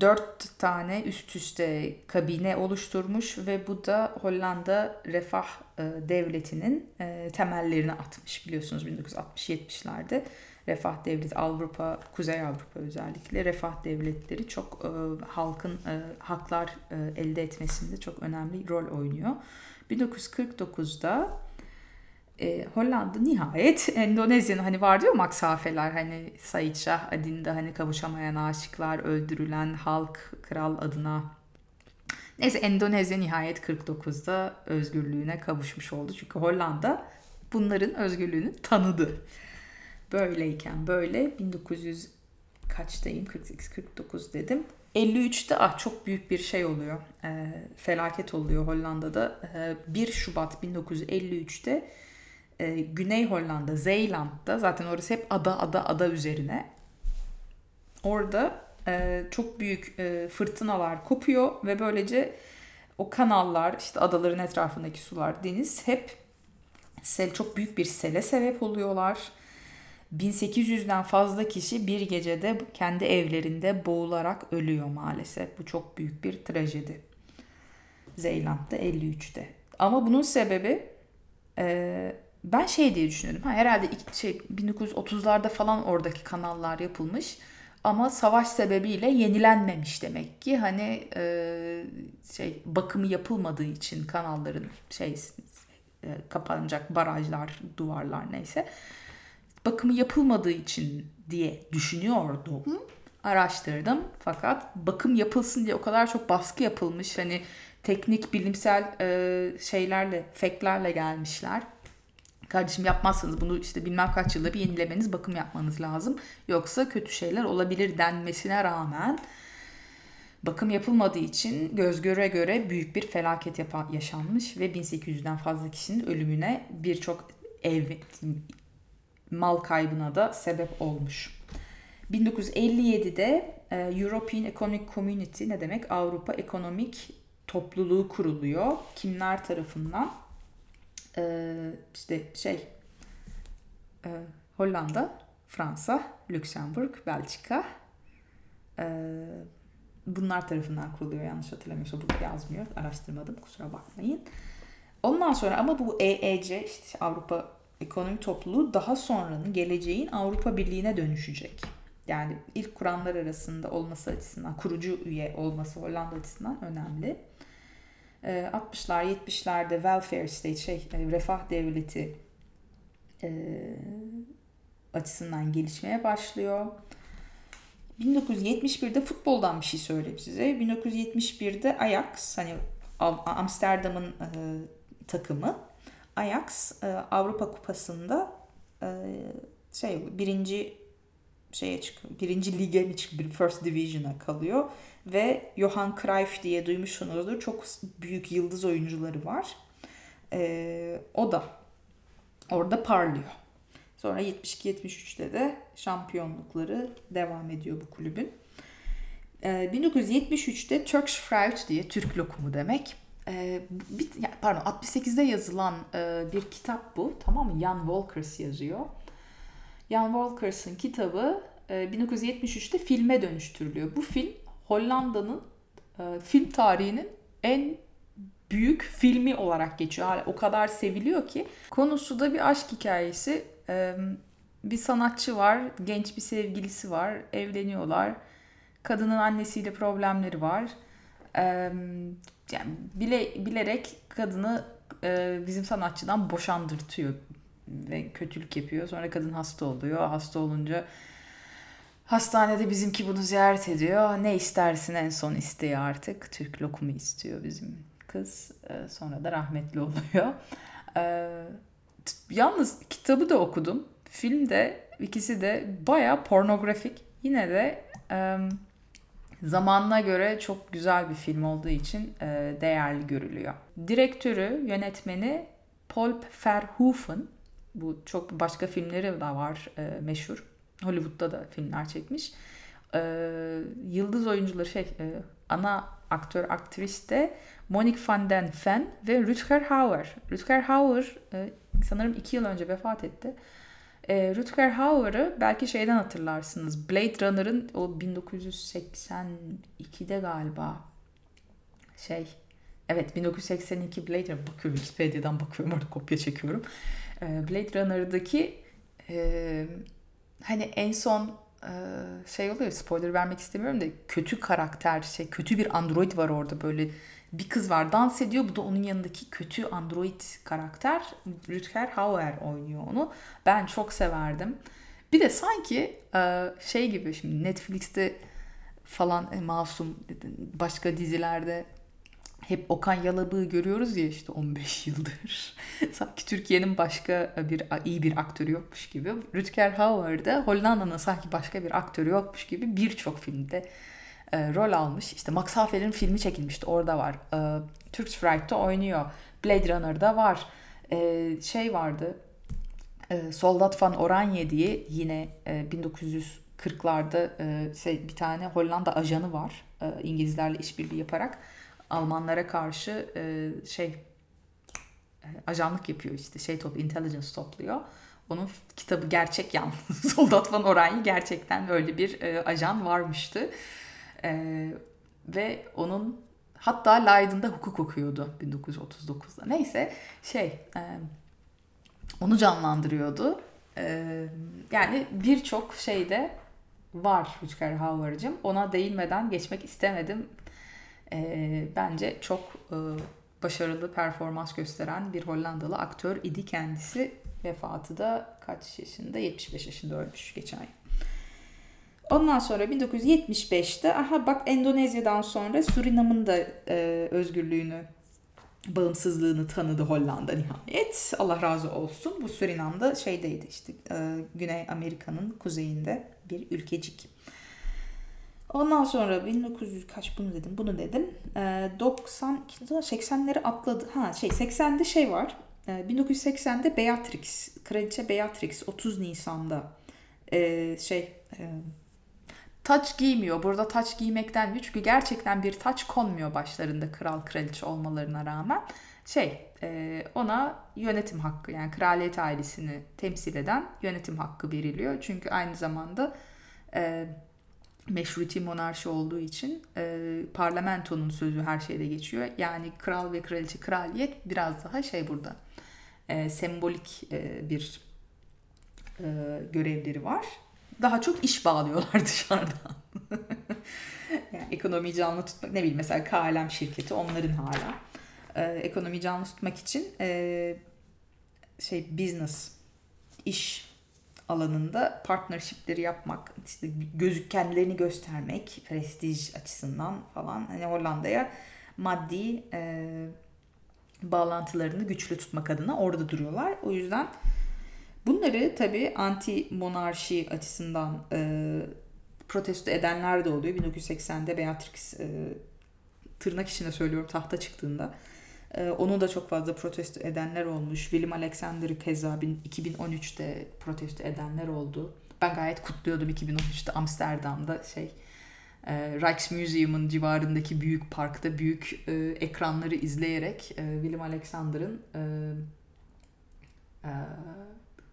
dört tane üst üste kabine oluşturmuş ve bu da Hollanda Refah e, Devleti'nin e, temellerini atmış biliyorsunuz 1960-70'lerde. Refah Devleti Avrupa, Kuzey Avrupa özellikle refah devletleri çok e, halkın haklar elde etmesinde çok önemli rol oynuyor. 1949'da e, Hollanda nihayet *laughs* Endonezya'nın hani var diyor Max Hafeler hani Said Şah adında hani kavuşamayan aşıklar öldürülen halk kral adına Neyse Endonezya nihayet 49'da özgürlüğüne kavuşmuş oldu. Çünkü Hollanda bunların özgürlüğünü tanıdı. Böyleyken böyle 1900 kaçtayım 48 49 dedim. 53'te ah çok büyük bir şey oluyor. E, felaket oluyor Hollanda'da. E, 1 Şubat 1953'te e, Güney Hollanda, Zeeland'da zaten orası hep ada ada ada üzerine. Orada e, çok büyük e, fırtınalar kopuyor ve böylece o kanallar, işte adaların etrafındaki sular, deniz hep sel çok büyük bir sele sebep oluyorlar. 1800'den fazla kişi bir gecede kendi evlerinde boğularak ölüyor maalesef. Bu çok büyük bir trajedi. Zeylant'ta 53'te. Ama bunun sebebi e, ben şey diye düşünüyorum. Ha, herhalde şey 1930'larda falan oradaki kanallar yapılmış. Ama savaş sebebiyle yenilenmemiş demek ki. Hani e, şey bakımı yapılmadığı için kanalların şey e, kapanacak barajlar, duvarlar neyse bakımı yapılmadığı için diye düşünüyordum. Araştırdım fakat bakım yapılsın diye o kadar çok baskı yapılmış. Hani teknik bilimsel e, şeylerle, feklerle gelmişler. Kardeşim yapmazsanız bunu işte bilmem kaç yılda bir yenilemeniz, bakım yapmanız lazım. Yoksa kötü şeyler olabilir denmesine rağmen bakım yapılmadığı için göz göre göre büyük bir felaket yaşanmış ve 1800'den fazla kişinin ölümüne birçok ev mal kaybına da sebep olmuş. 1957'de e, European Economic Community ne demek? Avrupa Ekonomik Topluluğu kuruluyor. Kimler tarafından? E, işte şey e, Hollanda, Fransa, Lüksemburg, Belçika bunlar tarafından kuruluyor yanlış hatırlamıyorsam burada yazmıyor araştırmadım kusura bakmayın. Ondan sonra ama bu EEC işte Avrupa ekonomi topluluğu daha sonranın geleceğin Avrupa Birliği'ne dönüşecek. Yani ilk kuranlar arasında olması açısından, kurucu üye olması Hollanda açısından önemli. 60'lar, ee, 70'lerde welfare state, şey, e, refah devleti e, açısından gelişmeye başlıyor. 1971'de futboldan bir şey söyleyeyim size. 1971'de Ajax, hani Amsterdam'ın e, takımı Ajax e, Avrupa Kupası'nda e, şey birinci şeye çıkıyor. Birinci lige çıkıyor? First Division'a kalıyor. Ve Johan Cruyff diye duymuşsunuzdur. Çok büyük yıldız oyuncuları var. E, o da orada parlıyor. Sonra 72-73'te de şampiyonlukları devam ediyor bu kulübün. E, 1973'te Turkish Fruit diye Türk lokumu demek ee, bir, pardon 68'de yazılan e, bir kitap bu tamam mı? Jan Wolkers yazıyor. Jan Wolkers'ın kitabı e, 1973'te filme dönüştürülüyor. Bu film Hollanda'nın e, film tarihinin en büyük filmi olarak geçiyor. Hala o kadar seviliyor ki. Konusu da bir aşk hikayesi. E, bir sanatçı var, genç bir sevgilisi var, evleniyorlar. Kadının annesiyle problemleri var. E, yani bile bilerek kadını e, bizim sanatçıdan boşandırtıyor ve kötülük yapıyor. Sonra kadın hasta oluyor. Hasta olunca hastanede bizimki bunu ziyaret ediyor. Ne istersin en son isteği artık. Türk lokumu istiyor bizim kız. E, sonra da rahmetli oluyor. E, yalnız kitabı da okudum. Film de ikisi de baya pornografik. Yine de zamanına göre çok güzel bir film olduğu için e, değerli görülüyor. Direktörü, yönetmeni Paul Verhoeven. Bu çok başka filmleri de var e, meşhur. Hollywood'da da filmler çekmiş. E, yıldız oyuncuları şey e, ana aktör aktris de Monique van den Ven ve Rutger Hauer. Rutger Hauer e, sanırım iki yıl önce vefat etti. E, Rutger Hauer'ı belki şeyden hatırlarsınız. Blade Runner'ın o 1982'de galiba şey evet 1982 Blade Runner bakıyorum Wikipedia'dan bakıyorum orada kopya çekiyorum. E, Blade Runner'daki e, hani en son e, şey oluyor spoiler vermek istemiyorum da kötü karakter şey kötü bir android var orada böyle bir kız var dans ediyor. Bu da onun yanındaki kötü android karakter. Rutger Hauer oynuyor onu. Ben çok severdim. Bir de sanki e, şey gibi şimdi Netflix'te falan e, masum başka dizilerde hep Okan Yalabık'ı görüyoruz ya işte 15 yıldır. *laughs* sanki Türkiye'nin başka bir iyi bir aktörü yokmuş gibi. Rutger Hauer'da Hollanda'nın sanki başka bir aktörü yokmuş gibi birçok filmde e, rol almış. İşte Max Hafer'in filmi çekilmişti orada var. E, Turks Fright'ta oynuyor. Blade Runner'da var. E, şey vardı. E, Soldat van Oranje diye yine e, 1940'larda e, şey bir tane Hollanda ajanı var. E, İngilizlerle işbirliği yaparak Almanlara karşı e, şey e, ajanlık yapıyor işte şey top intelligence topluyor. Onun kitabı gerçek yalnız. *laughs* Soldat van Oranje gerçekten öyle bir e, ajan varmıştı. E, ve onun hatta Leiden'da hukuk okuyordu 1939'da. Neyse şey e, onu canlandırıyordu. E, yani birçok şeyde var Rutger Hauer'cığım. Ona değinmeden geçmek istemedim. E, bence çok e, başarılı performans gösteren bir Hollandalı aktör idi kendisi. Vefatı da kaç yaşında? 75 yaşında ölmüş geçen ay. Ondan sonra 1975'te aha bak Endonezya'dan sonra Surinam'ın da e, özgürlüğünü bağımsızlığını tanıdı Hollanda nihayet. Allah razı olsun. Bu Surinam'da şeydeydi işte e, Güney Amerika'nın kuzeyinde bir ülkecik. Ondan sonra 1900 kaç bunu dedim bunu dedim. E, 90 80'leri atladı. Ha şey 80'de şey var. E, 1980'de Beatrix, Kraliçe Beatrix 30 Nisan'da e, şey e, taç giymiyor. Burada taç giymekten çünkü gerçekten bir taç konmuyor başlarında kral kraliçe olmalarına rağmen. Şey e, ona yönetim hakkı yani kraliyet ailesini temsil eden yönetim hakkı veriliyor. Çünkü aynı zamanda e, meşruti monarşi olduğu için e, parlamentonun sözü her şeyde geçiyor. Yani kral ve kraliçe kraliyet biraz daha şey burada e, sembolik e, bir e, görevleri var. Daha çok iş bağlıyorlar *laughs* dışarıdan. *laughs* yani ekonomiyi canlı tutmak ne bileyim mesela KLM şirketi onların hala e, ekonomiyi canlı tutmak için e, şey business iş alanında partnershipleri yapmak, işte gözük kendilerini göstermek, prestij açısından falan hani Hollanda'ya maddi e, bağlantılarını güçlü tutmak adına orada duruyorlar. O yüzden bunları tabii anti monarşi açısından e, protesto edenler de oluyor. 1980'de Beatrix e, tırnak içinde söylüyorum tahta çıktığında e, onu da çok fazla protesto edenler olmuş. William Alexander'ı keza 2013'te protesto edenler oldu. Ben gayet kutluyordum 2013'te Amsterdam'da şey e, Rijksmuseum'un civarındaki büyük parkta büyük e, ekranları izleyerek e, William Alexander'ın e, e,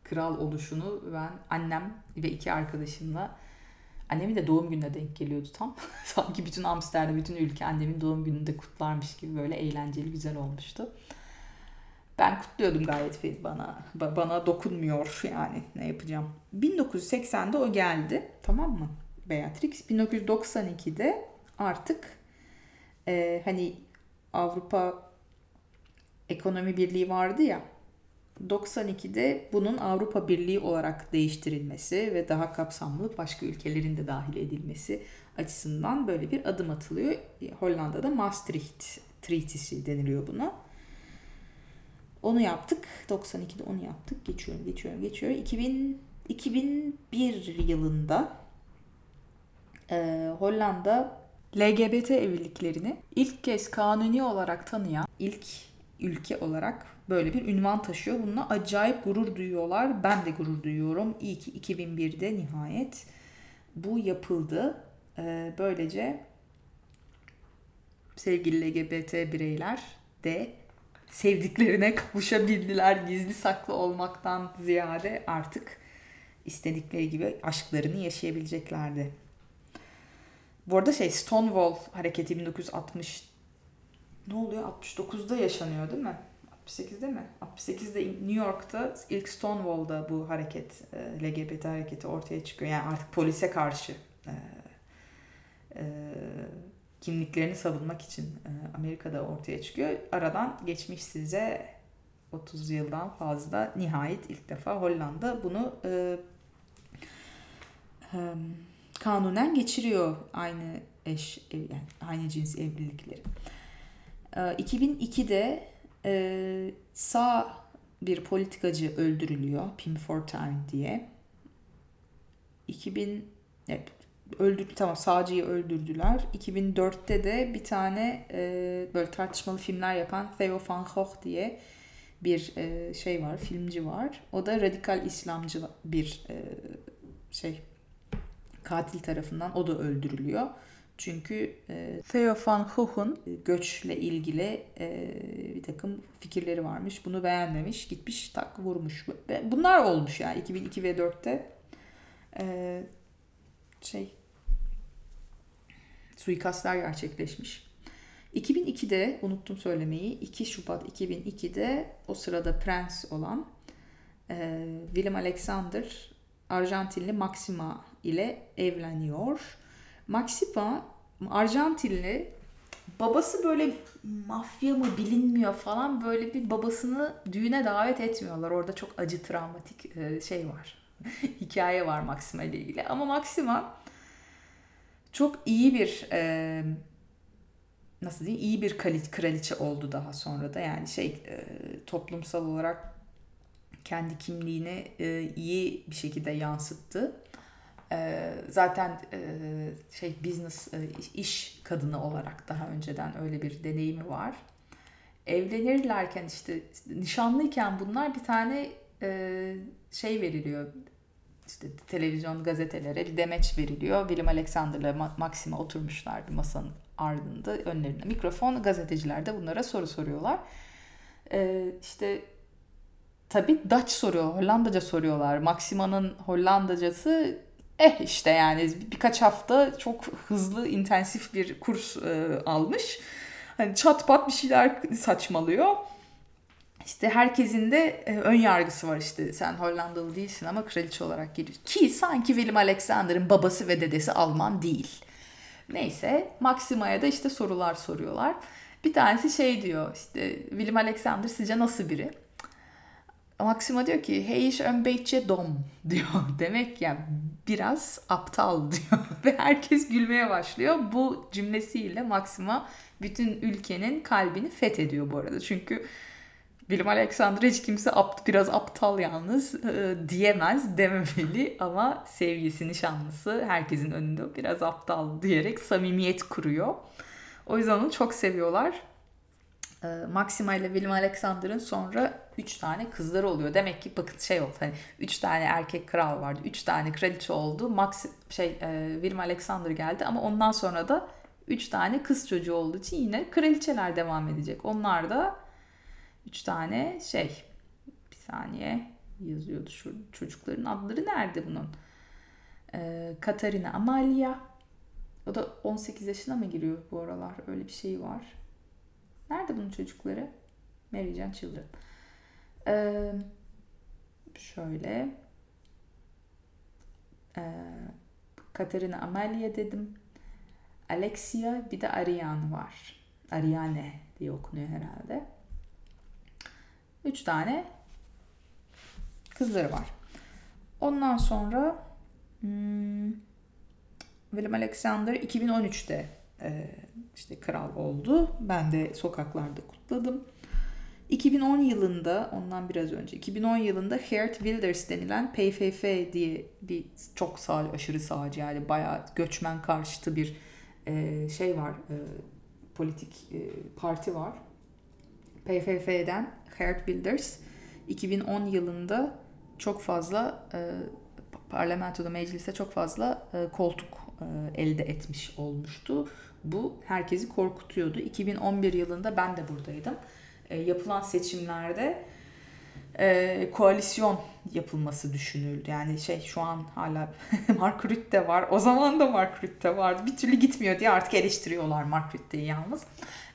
kral oluşunu ben annem ve iki arkadaşımla annemin de doğum gününe denk geliyordu tam. *laughs* Sanki bütün Amsterdam, bütün ülke annemin doğum gününde kutlarmış gibi böyle eğlenceli, güzel olmuştu. Ben kutluyordum gayet bana bana dokunmuyor yani ne yapacağım. 1980'de o geldi tamam mı? Beatrix 1992'de artık e, hani Avrupa Ekonomi Birliği vardı ya 92'de bunun Avrupa Birliği olarak değiştirilmesi ve daha kapsamlı başka ülkelerin de dahil edilmesi açısından böyle bir adım atılıyor. Hollanda'da Maastricht Treaty'si deniliyor buna. Onu yaptık. 92'de onu yaptık. Geçiyorum, geçiyorum, geçiyorum. 2000, 2001 yılında e, Hollanda LGBT evliliklerini ilk kez kanuni olarak tanıyan ilk ülke olarak böyle bir ünvan taşıyor. Bununla acayip gurur duyuyorlar. Ben de gurur duyuyorum. İyi ki 2001'de nihayet bu yapıldı. Ee, böylece sevgili LGBT bireyler de sevdiklerine kavuşabildiler. Gizli saklı olmaktan ziyade artık istedikleri gibi aşklarını yaşayabileceklerdi. Bu arada şey Stonewall hareketi 1960 ne oluyor? 69'da yaşanıyor değil mi? 68'de mi? 68'de New York'ta ilk Stonewall'da bu hareket, e, LGBT hareketi ortaya çıkıyor. Yani artık polise karşı e, e, kimliklerini savunmak için e, Amerika'da ortaya çıkıyor. Aradan geçmiş size 30 yıldan fazla nihayet ilk defa Hollanda bunu e, e, kanunen geçiriyor aynı eş yani aynı cins evlilikleri. 2002'de e, sağ bir politikacı öldürülüyor Pim Fortuyn diye. 2000 evet, öldür tamam sağcıyı öldürdüler. 2004'te de bir tane e, böyle tartışmalı filmler yapan Theo van Gogh diye bir e, şey var, filmci var. O da radikal İslamcı bir e, şey katil tarafından o da öldürülüyor. Çünkü e, Theo van Gogh'un göçle ilgili e, bir takım fikirleri varmış. Bunu beğenmemiş. Gitmiş tak vurmuş. Bunlar olmuş yani 2002 ve 4'te e, şey suikastlar gerçekleşmiş. 2002'de unuttum söylemeyi 2 Şubat 2002'de o sırada prens olan e, William Alexander Arjantinli Maxima ile evleniyor. Maxima Arjantinli babası böyle mafya mı bilinmiyor falan böyle bir babasını düğüne davet etmiyorlar. Orada çok acı travmatik e, şey var. *laughs* Hikaye var Maxima ile ilgili. Ama Maxima çok iyi bir e, nasıl diyeyim iyi bir kraliçe oldu daha sonra da yani şey e, toplumsal olarak kendi kimliğini iyi bir şekilde yansıttı. E, zaten e, şey business e, iş kadını olarak daha önceden öyle bir deneyimi var. Evlenirlerken işte nişanlıyken bunlar bir tane e, şey veriliyor işte televizyon gazetelere bir demeç veriliyor. William Alexander'la Maxima oturmuşlar bir masanın ardında önlerinde mikrofon gazeteciler de bunlara soru soruyorlar. Ee, işte tabii Dutch soruyor, Hollandaca soruyorlar. Maxima'nın Hollandacası eh işte yani birkaç hafta çok hızlı intensif bir kurs e, almış. Hani çat pat bir şeyler saçmalıyor. İşte herkesin de e, ön yargısı var işte sen Hollandalı değilsin ama kraliçe olarak geliyorsun. Ki sanki William Alexander'ın babası ve dedesi Alman değil. Neyse Maxima'ya da işte sorular soruyorlar. Bir tanesi şey diyor işte William Alexander sizce nasıl biri? Maxima diyor ki hey iş ön beetje dom *laughs* diyor. Demek ya yani biraz aptal *laughs* diyor. Ve herkes gülmeye başlıyor. Bu cümlesiyle Maxima bütün ülkenin kalbini fethediyor bu arada. Çünkü William Alexander hiç kimse apt, biraz aptal yalnız e, diyemez dememeli ama sevgisi nişanlısı herkesin önünde biraz aptal diyerek samimiyet kuruyor. O yüzden onu çok seviyorlar. E, Maxima ile William Alexander'ın sonra 3 tane kızları oluyor. Demek ki bakın şey oldu hani 3 tane erkek kral vardı. 3 tane kraliçe oldu. Max şey e, Alexander geldi ama ondan sonra da 3 tane kız çocuğu olduğu için yine kraliçeler devam edecek. Onlar da Üç tane şey. Bir saniye yazıyordu şu çocukların adları nerede bunun? Ee, Katarina Amalia. O da 18 yaşına mı giriyor bu aralar? Öyle bir şey var. Nerede bunun çocukları? Mary Jane Children. Ee, şöyle. Ee, Katarina Amalia dedim. Alexia bir de Ariane var. Ariane diye okunuyor herhalde. Üç tane kızları var. Ondan sonra hmm, William Alexander 2013'te e, işte kral oldu. Ben de sokaklarda kutladım. 2010 yılında ondan biraz önce 2010 yılında Geert Wilders denilen PFF diye bir çok sağ aşırı sağcı yani bayağı göçmen karşıtı bir e, şey var e, politik e, parti var. PFF'den Geert Wilders 2010 yılında çok fazla e, parlamentoda mecliste çok fazla e, koltuk e, elde etmiş olmuştu. Bu herkesi korkutuyordu. 2011 yılında ben de buradaydım. E, yapılan seçimlerde e, koalisyon yapılması düşünüldü. Yani şey şu an hala *laughs* Mark Rutte var. O zaman da Mark Rutte vardı. Bir türlü gitmiyor diye artık eleştiriyorlar Mark Rutte'yi yalnız.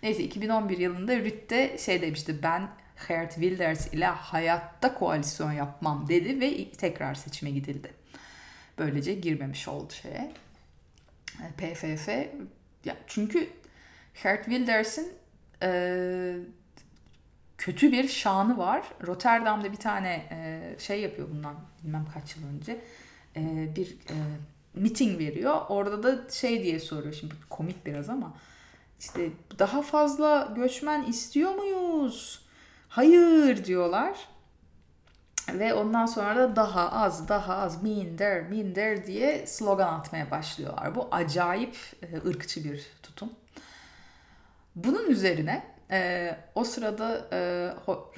Neyse 2011 yılında Rutte şey demişti ben Geert Wilders ile hayatta koalisyon yapmam dedi ve tekrar seçime gidildi. Böylece girmemiş oldu şeye. PFF. Ya çünkü Geert Wilders'in e, kötü bir şanı var. Rotterdam'da bir tane e, şey yapıyor bundan bilmem kaç yıl önce. E, bir e, meeting veriyor. Orada da şey diye soruyor. Şimdi komik biraz ama işte daha fazla göçmen istiyor muyuz? Hayır diyorlar. Ve ondan sonra da daha az, daha az, minder, minder diye slogan atmaya başlıyorlar. Bu acayip e, ırkçı bir tutum. Bunun üzerine e, o sırada e,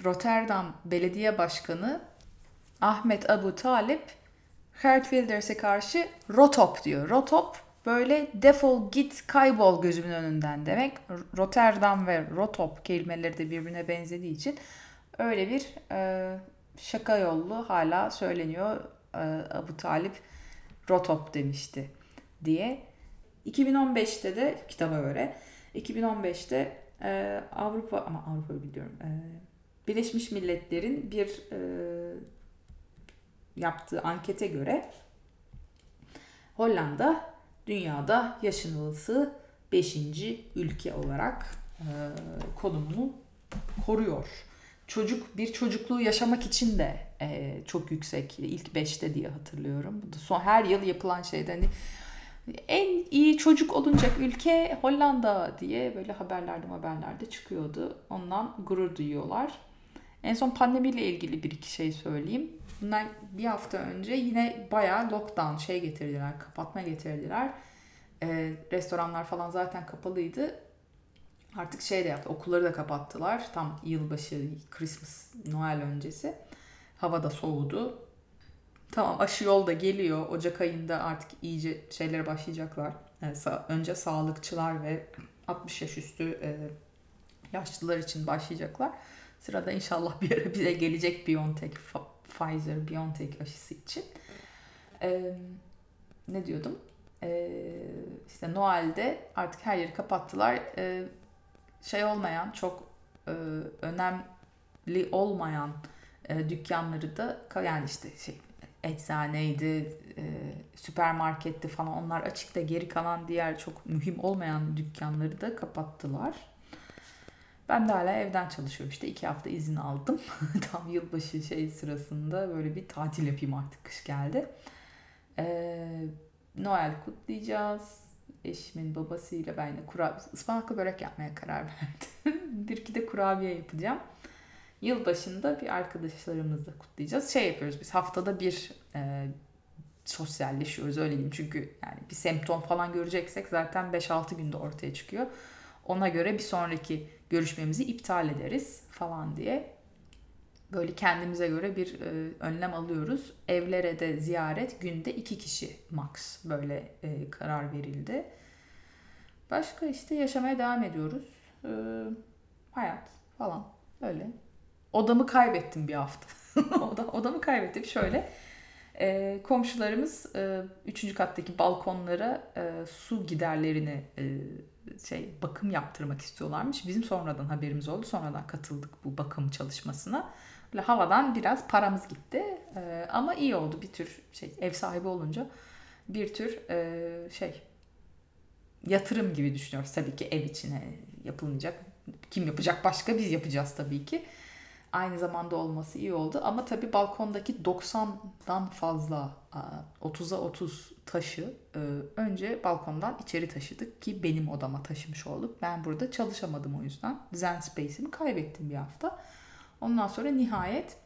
Rotterdam Belediye Başkanı Ahmet Abu Talip Geert Wilders'e karşı Rotop diyor. Rotop böyle defol git kaybol gözümün önünden demek. Rotterdam ve Rotop kelimeleri de birbirine benzediği için öyle bir e, şaka yollu hala söyleniyor. E, Abu Talip Rotop demişti diye. 2015'te de kitaba göre 2015'te e, Avrupa ama Avrupa biliyorum. E, Birleşmiş Milletler'in bir yaptığı ankete göre Hollanda dünyada yaşanılısı 5. ülke olarak konumunu koruyor. Çocuk bir çocukluğu yaşamak için de e, çok yüksek ilk 5'te diye hatırlıyorum. Bu da son her yıl yapılan şeyden hani en iyi çocuk olunacak ülke Hollanda diye böyle haberlerde haberlerde çıkıyordu. Ondan gurur duyuyorlar. En son pandemiyle ilgili bir iki şey söyleyeyim. Bundan bir hafta önce yine bayağı lockdown şey getirdiler, kapatma getirdiler. Ee, restoranlar falan zaten kapalıydı. Artık şey de yaptı, okulları da kapattılar. Tam yılbaşı, Christmas, Noel öncesi. Hava da soğudu. Tamam aşı yol da geliyor. Ocak ayında artık iyice şeylere başlayacaklar. Yani önce sağlıkçılar ve 60 yaş üstü e, yaşlılar için başlayacaklar. Sırada inşallah bir ara bize gelecek BioNTech, Pfizer, BioNTech aşısı için. Ee, ne diyordum? Ee, işte Noel'de artık her yeri kapattılar. Ee, şey olmayan, çok e, önemli olmayan e, dükkanları da yani işte şey eczaneydi, e, süpermarketti falan onlar açıkta geri kalan diğer çok mühim olmayan dükkanları da kapattılar. Ben de hala evden çalışıyorum işte iki hafta izin aldım. *laughs* Tam yılbaşı şey sırasında böyle bir tatil yapayım artık kış geldi. Ee, Noel kutlayacağız. Eşimin babasıyla ben de kurabiye, ıspanaklı börek yapmaya karar verdim. *laughs* bir iki de kurabiye yapacağım. Yılbaşında bir arkadaşlarımızla kutlayacağız. Şey yapıyoruz biz haftada bir e, sosyalleşiyoruz öyle diyeyim. Çünkü yani bir semptom falan göreceksek zaten 5-6 günde ortaya çıkıyor. Ona göre bir sonraki görüşmemizi iptal ederiz falan diye. Böyle kendimize göre bir e, önlem alıyoruz. Evlere de ziyaret günde iki kişi max böyle e, karar verildi. Başka işte yaşamaya devam ediyoruz. E, hayat falan öyle. Odamı kaybettim bir hafta. *laughs* Oda, odamı kaybettim şöyle. E, komşularımız e, üçüncü kattaki balkonlara e, su giderlerini e, şey bakım yaptırmak istiyorlarmış. Bizim sonradan haberimiz oldu. Sonradan katıldık bu bakım çalışmasına. Böyle havadan biraz paramız gitti. E, ama iyi oldu bir tür şey ev sahibi olunca bir tür e, şey yatırım gibi düşünüyoruz. Tabii ki ev içine yapılmayacak. Kim yapacak başka biz yapacağız tabii ki aynı zamanda olması iyi oldu. Ama tabii balkondaki 90'dan fazla 30'a 30 taşı e, önce balkondan içeri taşıdık ki benim odama taşımış olduk. Ben burada çalışamadım o yüzden. Zen Space'imi kaybettim bir hafta. Ondan sonra nihayet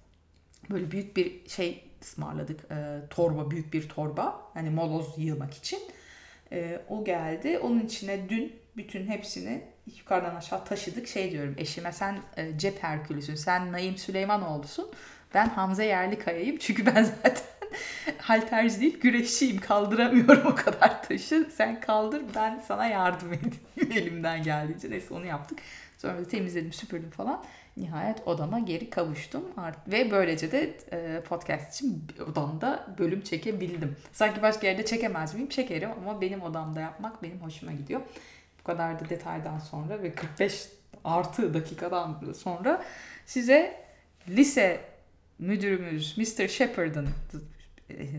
böyle büyük bir şey ısmarladık. E, torba, büyük bir torba. Hani moloz yığmak için. E, o geldi. Onun içine dün bütün hepsini yukarıdan aşağı taşıdık. Şey diyorum eşime sen e, cep Herkülüsün, sen Naim Süleymanoğlu'sun. Ben Hamza Yerlikaya'yım çünkü ben *laughs* zaten halterci değil güreşçiyim kaldıramıyorum o kadar taşı. Sen kaldır ben sana yardım edeyim *laughs* elimden geldiğince. Neyse onu yaptık. Sonra da temizledim süpürdüm falan. Nihayet odama geri kavuştum. Ve böylece de e, podcast için odamda bölüm çekebildim. Sanki başka yerde çekemez miyim? Çekerim ama benim odamda yapmak benim hoşuma gidiyor kadar da detaydan sonra ve 45 artı dakikadan sonra size lise müdürümüz Mr. Shepard'ın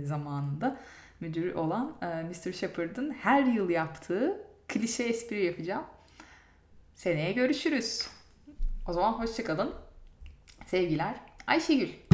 zamanında müdürü olan e, Mr. Shepard'ın her yıl yaptığı klişe espri yapacağım. Seneye görüşürüz. O zaman hoşçakalın. Sevgiler. Ayşegül.